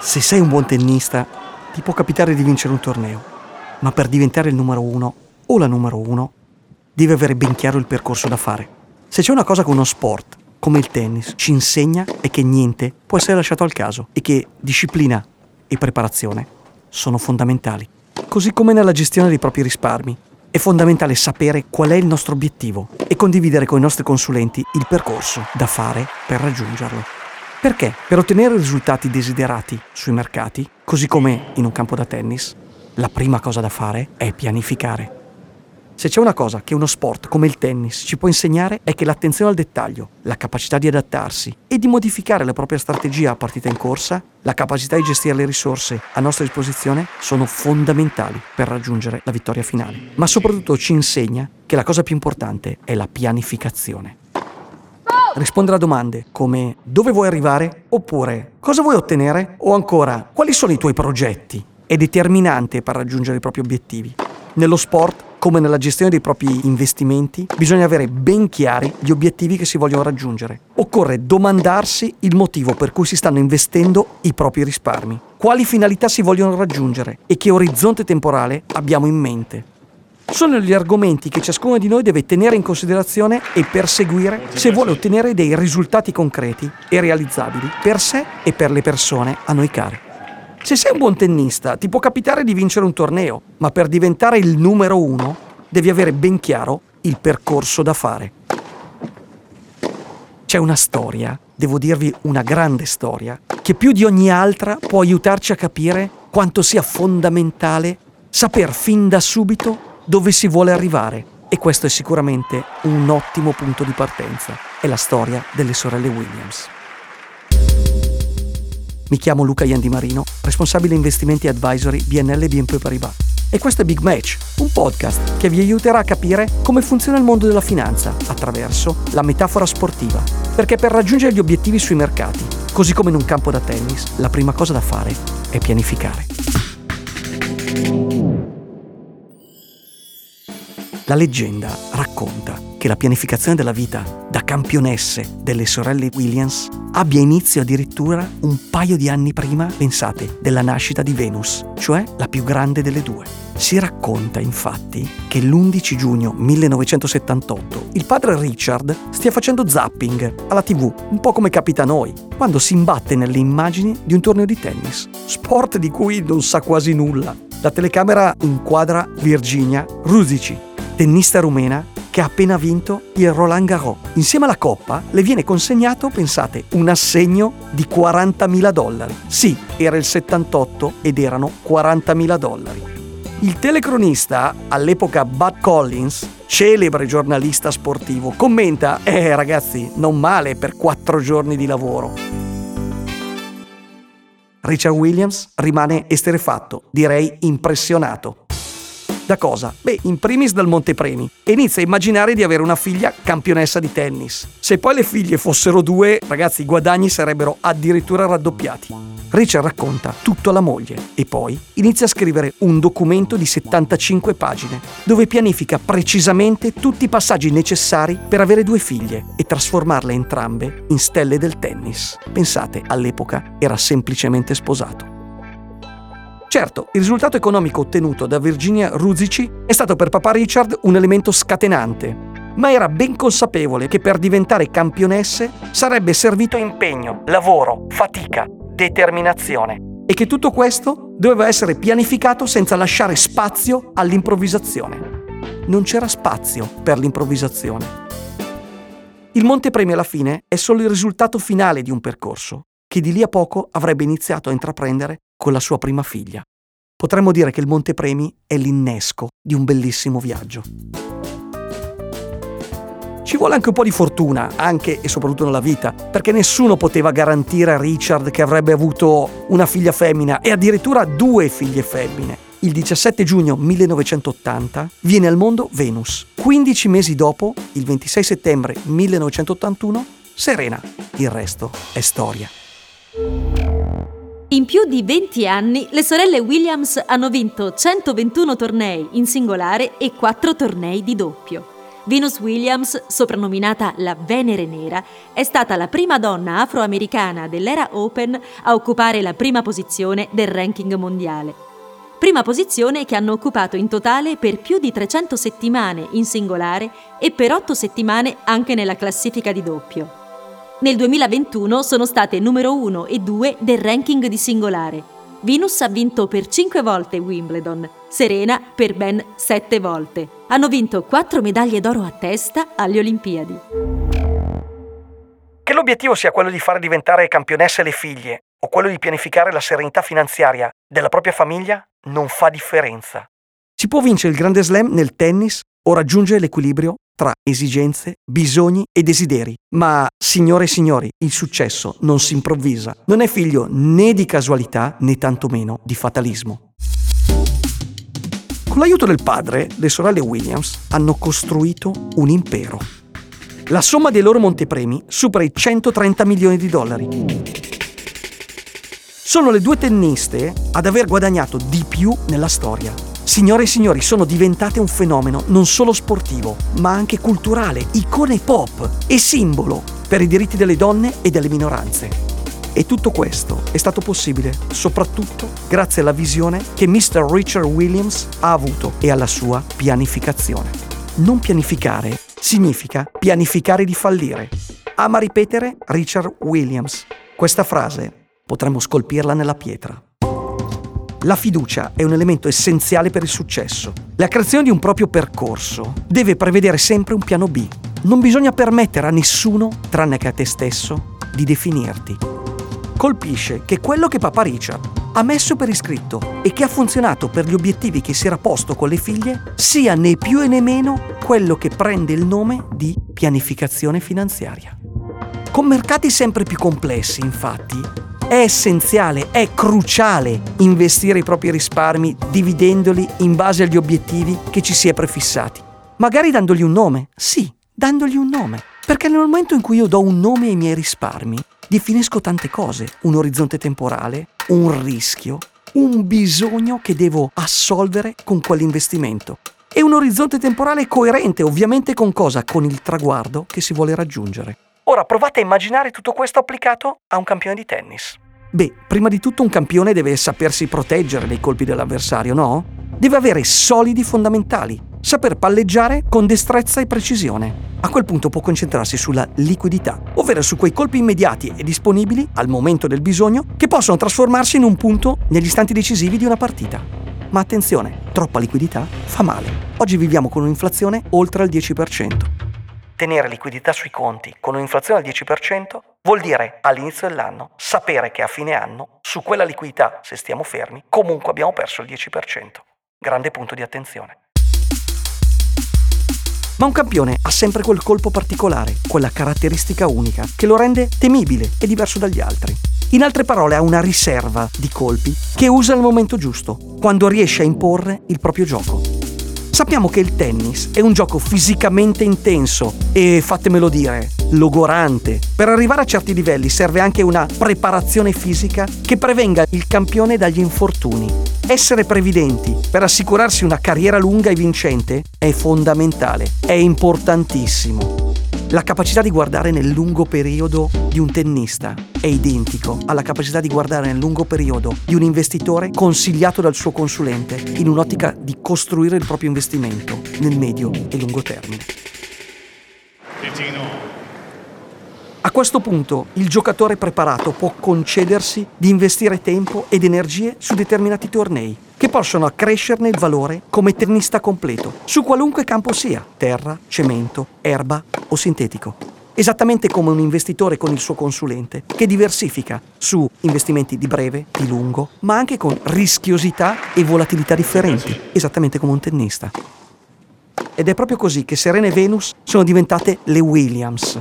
Se sei un buon tennista, ti può capitare di vincere un torneo, ma per diventare il numero uno o la numero uno, devi avere ben chiaro il percorso da fare. Se c'è una cosa che uno sport, come il tennis, ci insegna è che niente può essere lasciato al caso e che disciplina e preparazione sono fondamentali. Così come nella gestione dei propri risparmi. È fondamentale sapere qual è il nostro obiettivo e condividere con i nostri consulenti il percorso da fare per raggiungerlo. Perché? Per ottenere i risultati desiderati sui mercati, così come in un campo da tennis, la prima cosa da fare è pianificare. Se c'è una cosa che uno sport come il tennis ci può insegnare è che l'attenzione al dettaglio, la capacità di adattarsi e di modificare la propria strategia a partita in corsa, la capacità di gestire le risorse a nostra disposizione sono fondamentali per raggiungere la vittoria finale. Ma soprattutto ci insegna che la cosa più importante è la pianificazione rispondere a domande come dove vuoi arrivare? oppure cosa vuoi ottenere? o ancora quali sono i tuoi progetti? È determinante per raggiungere i propri obiettivi. Nello sport, come nella gestione dei propri investimenti, bisogna avere ben chiari gli obiettivi che si vogliono raggiungere. Occorre domandarsi il motivo per cui si stanno investendo i propri risparmi, quali finalità si vogliono raggiungere e che orizzonte temporale abbiamo in mente sono gli argomenti che ciascuno di noi deve tenere in considerazione e perseguire se vuole ottenere dei risultati concreti e realizzabili per sé e per le persone a noi care. Se sei un buon tennista, ti può capitare di vincere un torneo, ma per diventare il numero uno devi avere ben chiaro il percorso da fare. C'è una storia, devo dirvi una grande storia, che più di ogni altra può aiutarci a capire quanto sia fondamentale saper fin da subito dove si vuole arrivare e questo è sicuramente un ottimo punto di partenza. È la storia delle sorelle Williams. Mi chiamo Luca Iandimarino, responsabile investimenti advisory BNL BNP Paribas. E questo è Big Match, un podcast che vi aiuterà a capire come funziona il mondo della finanza attraverso la metafora sportiva. Perché per raggiungere gli obiettivi sui mercati, così come in un campo da tennis, la prima cosa da fare è pianificare. La leggenda racconta che la pianificazione della vita da campionesse delle sorelle Williams abbia inizio addirittura un paio di anni prima, pensate, della nascita di Venus, cioè la più grande delle due. Si racconta infatti che l'11 giugno 1978 il padre Richard stia facendo zapping alla tv, un po' come capita a noi, quando si imbatte nelle immagini di un torneo di tennis, sport di cui non sa quasi nulla. La telecamera inquadra Virginia Rusici, tennista rumena che ha appena vinto il Roland Garros. Insieme alla coppa le viene consegnato, pensate, un assegno di 40.000 dollari. Sì, era il 78 ed erano 40.000 dollari. Il telecronista, all'epoca Bud Collins, celebre giornalista sportivo, commenta, eh ragazzi, non male per quattro giorni di lavoro. Richard Williams rimane esterefatto, direi impressionato. Da cosa? Beh, in primis dal Montepremi e inizia a immaginare di avere una figlia campionessa di tennis. Se poi le figlie fossero due, ragazzi, i guadagni sarebbero addirittura raddoppiati. Richard racconta tutto alla moglie e poi inizia a scrivere un documento di 75 pagine dove pianifica precisamente tutti i passaggi necessari per avere due figlie e trasformarle entrambe in stelle del tennis. Pensate, all'epoca era semplicemente sposato. Certo, il risultato economico ottenuto da Virginia Ruzici è stato per papà Richard un elemento scatenante, ma era ben consapevole che per diventare campionesse sarebbe servito impegno, lavoro, fatica, determinazione e che tutto questo doveva essere pianificato senza lasciare spazio all'improvvisazione. Non c'era spazio per l'improvvisazione. Il Montepremi alla fine è solo il risultato finale di un percorso che di lì a poco avrebbe iniziato a intraprendere con la sua prima figlia. Potremmo dire che il Montepremi è l'innesco di un bellissimo viaggio. Ci vuole anche un po' di fortuna, anche e soprattutto nella vita, perché nessuno poteva garantire a Richard che avrebbe avuto una figlia femmina e addirittura due figlie femmine. Il 17 giugno 1980 viene al mondo Venus. 15 mesi dopo, il 26 settembre 1981, Serena. Il resto è storia. In più di 20 anni, le sorelle Williams hanno vinto 121 tornei in singolare e 4 tornei di doppio. Venus Williams, soprannominata la Venere Nera, è stata la prima donna afroamericana dell'era Open a occupare la prima posizione del ranking mondiale. Prima posizione che hanno occupato in totale per più di 300 settimane in singolare e per 8 settimane anche nella classifica di doppio. Nel 2021 sono state numero 1 e 2 del ranking di singolare. Venus ha vinto per 5 volte Wimbledon, Serena per ben 7 volte. Hanno vinto 4 medaglie d'oro a testa alle Olimpiadi. Che l'obiettivo sia quello di fare diventare campionesse le figlie o quello di pianificare la serenità finanziaria della propria famiglia non fa differenza. Si può vincere il grande slam nel tennis o raggiungere l'equilibrio tra esigenze, bisogni e desideri. Ma, signore e signori, il successo non si improvvisa, non è figlio né di casualità né tantomeno di fatalismo. Con l'aiuto del padre, le sorelle Williams hanno costruito un impero. La somma dei loro montepremi supera i 130 milioni di dollari. Sono le due tenniste ad aver guadagnato di più nella storia. Signore e signori, sono diventate un fenomeno non solo sportivo, ma anche culturale, icone pop e simbolo per i diritti delle donne e delle minoranze. E tutto questo è stato possibile soprattutto grazie alla visione che Mr. Richard Williams ha avuto e alla sua pianificazione. Non pianificare significa pianificare di fallire. Ama ripetere Richard Williams. Questa frase potremmo scolpirla nella pietra. La fiducia è un elemento essenziale per il successo. La creazione di un proprio percorso deve prevedere sempre un piano B. Non bisogna permettere a nessuno, tranne che a te stesso, di definirti. Colpisce che quello che Papa Richard ha messo per iscritto e che ha funzionato per gli obiettivi che si era posto con le figlie sia né più e né meno quello che prende il nome di pianificazione finanziaria. Con mercati sempre più complessi, infatti, è essenziale, è cruciale investire i propri risparmi dividendoli in base agli obiettivi che ci si è prefissati. Magari dandogli un nome, sì, dandogli un nome. Perché nel momento in cui io do un nome ai miei risparmi, definisco tante cose, un orizzonte temporale, un rischio, un bisogno che devo assolvere con quell'investimento. E un orizzonte temporale coerente, ovviamente con cosa? Con il traguardo che si vuole raggiungere. Ora provate a immaginare tutto questo applicato a un campione di tennis. Beh, prima di tutto un campione deve sapersi proteggere dai colpi dell'avversario, no? Deve avere solidi fondamentali, saper palleggiare con destrezza e precisione. A quel punto può concentrarsi sulla liquidità, ovvero su quei colpi immediati e disponibili al momento del bisogno che possono trasformarsi in un punto negli istanti decisivi di una partita. Ma attenzione, troppa liquidità fa male. Oggi viviamo con un'inflazione oltre il 10% tenere liquidità sui conti con un'inflazione al 10% vuol dire all'inizio dell'anno sapere che a fine anno su quella liquidità, se stiamo fermi, comunque abbiamo perso il 10%. Grande punto di attenzione. Ma un campione ha sempre quel colpo particolare, quella caratteristica unica, che lo rende temibile e diverso dagli altri. In altre parole, ha una riserva di colpi che usa al momento giusto, quando riesce a imporre il proprio gioco. Sappiamo che il tennis è un gioco fisicamente intenso e, fatemelo dire, logorante. Per arrivare a certi livelli serve anche una preparazione fisica che prevenga il campione dagli infortuni. Essere previdenti per assicurarsi una carriera lunga e vincente è fondamentale, è importantissimo. La capacità di guardare nel lungo periodo di un tennista è identico alla capacità di guardare nel lungo periodo di un investitore consigliato dal suo consulente in un'ottica di costruire il proprio investimento nel medio e lungo termine. A questo punto il giocatore preparato può concedersi di investire tempo ed energie su determinati tornei che possono accrescerne il valore come tennista completo, su qualunque campo sia, terra, cemento, erba o sintetico. Esattamente come un investitore con il suo consulente, che diversifica su investimenti di breve, di lungo, ma anche con rischiosità e volatilità differenti, esattamente come un tennista. Ed è proprio così che Serena e Venus sono diventate le Williams,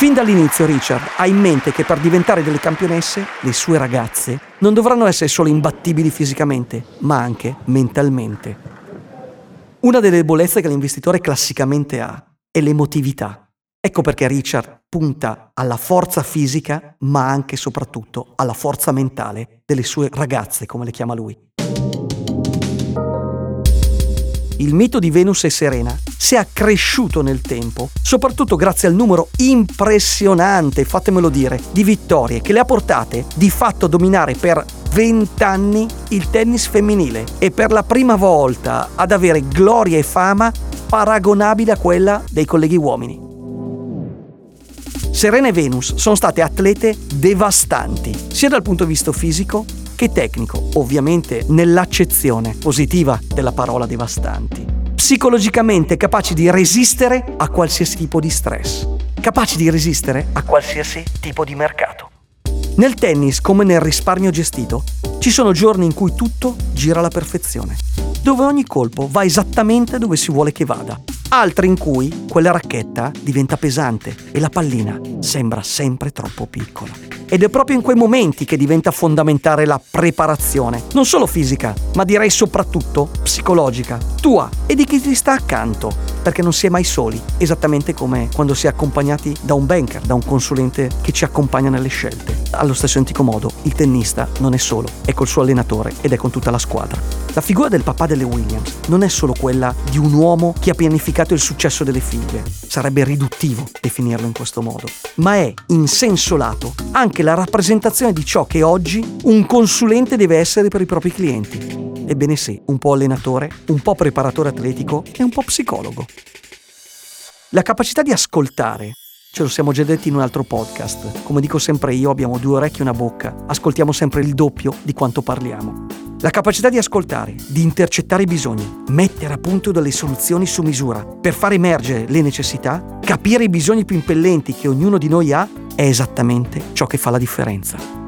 Fin dall'inizio Richard ha in mente che per diventare delle campionesse, le sue ragazze non dovranno essere solo imbattibili fisicamente, ma anche mentalmente. Una delle debolezze che l'investitore classicamente ha è l'emotività. Ecco perché Richard punta alla forza fisica, ma anche e soprattutto alla forza mentale delle sue ragazze, come le chiama lui. Il mito di Venus e Serena si è accresciuto nel tempo, soprattutto grazie al numero impressionante, fatemelo dire, di vittorie che le ha portate di fatto a dominare per 20 anni il tennis femminile e per la prima volta ad avere gloria e fama paragonabile a quella dei colleghi uomini. Serena e Venus sono state atlete devastanti, sia dal punto di vista fisico che tecnico, ovviamente nell'accezione positiva della parola devastanti. Psicologicamente capaci di resistere a qualsiasi tipo di stress, capaci di resistere a qualsiasi tipo di mercato. Nel tennis, come nel risparmio gestito, ci sono giorni in cui tutto gira alla perfezione, dove ogni colpo va esattamente dove si vuole che vada altri in cui quella racchetta diventa pesante e la pallina sembra sempre troppo piccola. Ed è proprio in quei momenti che diventa fondamentale la preparazione, non solo fisica, ma direi soprattutto psicologica, tua e di chi ti sta accanto, perché non si è mai soli, esattamente come quando si è accompagnati da un banker, da un consulente che ci accompagna nelle scelte. Allo stesso antico modo, il tennista non è solo, è col suo allenatore ed è con tutta la squadra. La figura del papà delle Williams non è solo quella di un uomo che ha pianificato il successo delle figlie, sarebbe riduttivo definirlo in questo modo, ma è in senso lato anche la rappresentazione di ciò che oggi un consulente deve essere per i propri clienti. Ebbene sì, un po' allenatore, un po' preparatore atletico e un po' psicologo. La capacità di ascoltare Ce lo siamo già detti in un altro podcast. Come dico sempre io, abbiamo due orecchie e una bocca. Ascoltiamo sempre il doppio di quanto parliamo. La capacità di ascoltare, di intercettare i bisogni, mettere a punto delle soluzioni su misura per far emergere le necessità, capire i bisogni più impellenti che ognuno di noi ha, è esattamente ciò che fa la differenza.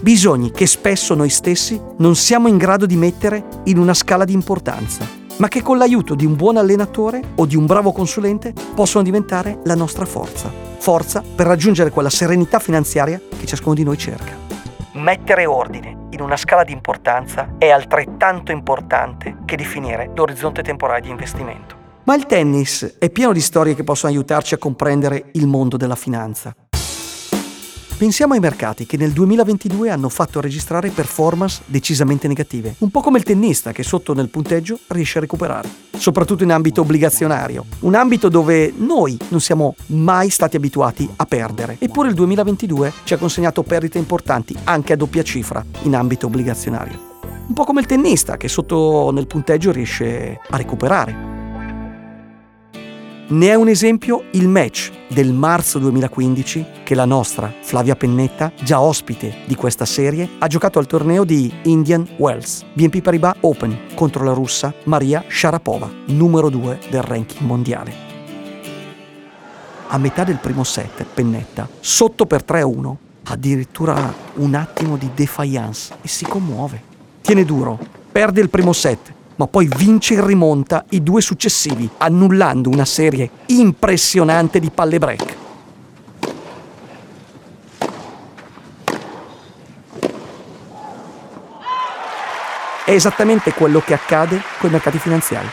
Bisogni che spesso noi stessi non siamo in grado di mettere in una scala di importanza ma che con l'aiuto di un buon allenatore o di un bravo consulente possono diventare la nostra forza. Forza per raggiungere quella serenità finanziaria che ciascuno di noi cerca. Mettere ordine in una scala di importanza è altrettanto importante che definire l'orizzonte temporale di investimento. Ma il tennis è pieno di storie che possono aiutarci a comprendere il mondo della finanza. Pensiamo ai mercati che nel 2022 hanno fatto registrare performance decisamente negative, un po' come il tennista che sotto nel punteggio riesce a recuperare, soprattutto in ambito obbligazionario, un ambito dove noi non siamo mai stati abituati a perdere. Eppure il 2022 ci ha consegnato perdite importanti anche a doppia cifra in ambito obbligazionario. Un po' come il tennista che sotto nel punteggio riesce a recuperare. Ne è un esempio il match del marzo 2015 che la nostra Flavia Pennetta, già ospite di questa serie, ha giocato al torneo di Indian Wells, BNP Paribas Open, contro la russa Maria Sharapova, numero 2 del ranking mondiale. A metà del primo set, Pennetta, sotto per 3-1, addirittura un attimo di defiance e si commuove. Tiene duro, perde il primo set, ma poi vince in rimonta i due successivi, annullando una serie impressionante di palle break. È esattamente quello che accade con i mercati finanziari.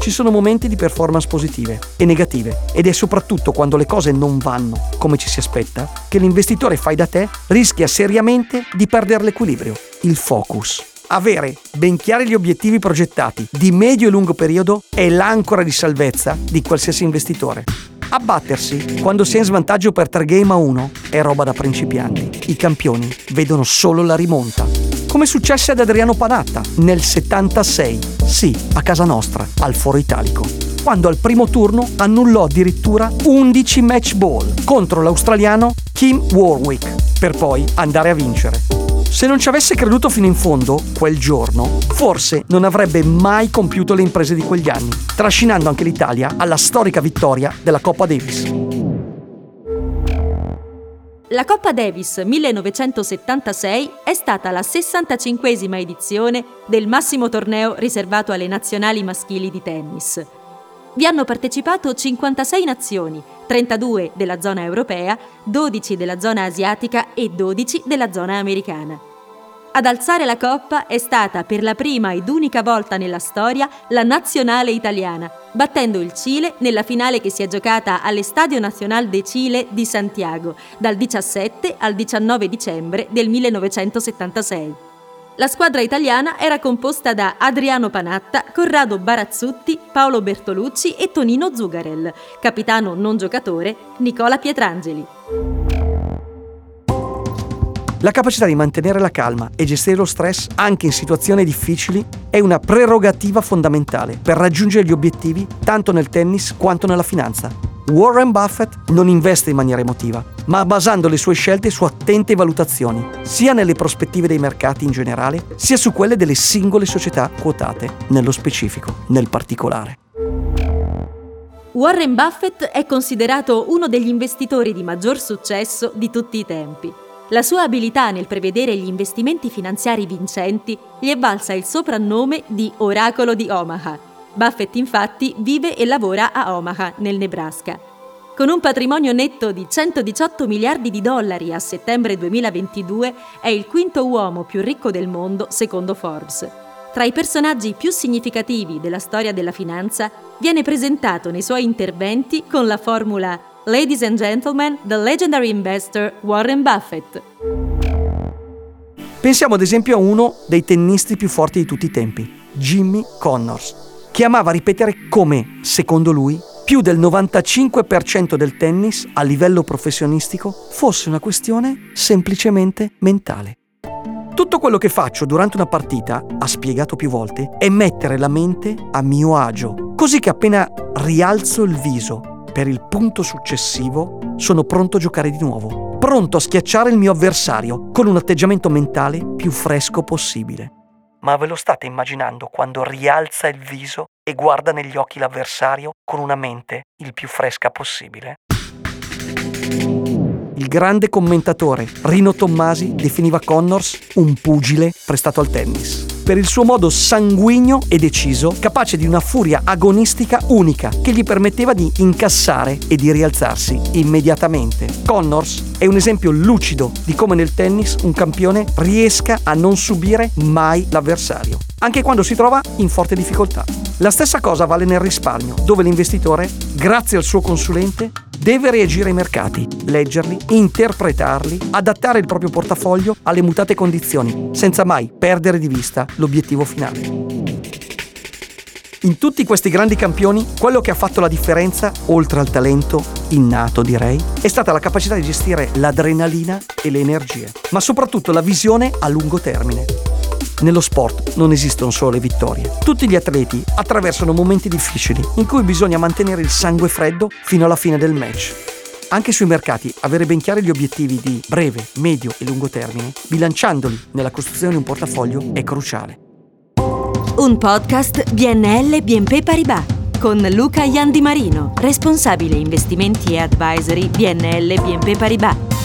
Ci sono momenti di performance positive e negative ed è soprattutto quando le cose non vanno come ci si aspetta che l'investitore fai da te rischia seriamente di perdere l'equilibrio, il focus. Avere ben chiari gli obiettivi progettati di medio e lungo periodo è l'ancora di salvezza di qualsiasi investitore. Abbattersi quando si è in svantaggio per 3 game a 1 è roba da principianti. I campioni vedono solo la rimonta. Come successe ad Adriano Panatta nel 76, sì, a casa nostra, al Foro Italico, quando al primo turno annullò addirittura 11 match ball contro l'australiano Kim Warwick, per poi andare a vincere. Se non ci avesse creduto fino in fondo, quel giorno, forse non avrebbe mai compiuto le imprese di quegli anni, trascinando anche l'Italia alla storica vittoria della Coppa Davis. La Coppa Davis 1976 è stata la 65esima edizione del massimo torneo riservato alle nazionali maschili di tennis. Vi hanno partecipato 56 nazioni, 32 della zona europea, 12 della zona asiatica e 12 della zona americana. Ad alzare la coppa è stata per la prima ed unica volta nella storia la nazionale italiana, battendo il Cile nella finale che si è giocata all'Estadio Nacional de Chile di Santiago dal 17 al 19 dicembre del 1976. La squadra italiana era composta da Adriano Panatta, Corrado Barazzutti, Paolo Bertolucci e Tonino Zugarel, capitano non giocatore Nicola Pietrangeli. La capacità di mantenere la calma e gestire lo stress anche in situazioni difficili è una prerogativa fondamentale per raggiungere gli obiettivi tanto nel tennis quanto nella finanza. Warren Buffett non investe in maniera emotiva, ma basando le sue scelte su attente valutazioni, sia nelle prospettive dei mercati in generale, sia su quelle delle singole società quotate, nello specifico, nel particolare. Warren Buffett è considerato uno degli investitori di maggior successo di tutti i tempi. La sua abilità nel prevedere gli investimenti finanziari vincenti gli è valsa il soprannome di Oracolo di Omaha Buffett infatti vive e lavora a Omaha, nel Nebraska. Con un patrimonio netto di 118 miliardi di dollari a settembre 2022 è il quinto uomo più ricco del mondo secondo Forbes. Tra i personaggi più significativi della storia della finanza viene presentato nei suoi interventi con la formula Ladies and Gentlemen, the legendary investor Warren Buffett. Pensiamo ad esempio a uno dei tennisti più forti di tutti i tempi, Jimmy Connors che amava ripetere come, secondo lui, più del 95% del tennis a livello professionistico fosse una questione semplicemente mentale. Tutto quello che faccio durante una partita, ha spiegato più volte, è mettere la mente a mio agio, così che appena rialzo il viso per il punto successivo, sono pronto a giocare di nuovo, pronto a schiacciare il mio avversario con un atteggiamento mentale più fresco possibile. Ma ve lo state immaginando quando rialza il viso e guarda negli occhi l'avversario con una mente il più fresca possibile? Il grande commentatore Rino Tommasi definiva Connors un pugile prestato al tennis per il suo modo sanguigno e deciso, capace di una furia agonistica unica che gli permetteva di incassare e di rialzarsi immediatamente. Connors è un esempio lucido di come nel tennis un campione riesca a non subire mai l'avversario, anche quando si trova in forte difficoltà. La stessa cosa vale nel risparmio, dove l'investitore, grazie al suo consulente, deve reagire ai mercati, leggerli, interpretarli, adattare il proprio portafoglio alle mutate condizioni, senza mai perdere di vista l'obiettivo finale. In tutti questi grandi campioni, quello che ha fatto la differenza, oltre al talento innato direi, è stata la capacità di gestire l'adrenalina e le energie, ma soprattutto la visione a lungo termine. Nello sport non esistono solo le vittorie. Tutti gli atleti attraversano momenti difficili in cui bisogna mantenere il sangue freddo fino alla fine del match. Anche sui mercati avere ben chiari gli obiettivi di breve, medio e lungo termine, bilanciandoli nella costruzione di un portafoglio, è cruciale. Un podcast BNL BNP Paribas con Luca Iandi Marino, responsabile investimenti e advisory BNL BNP Paribas.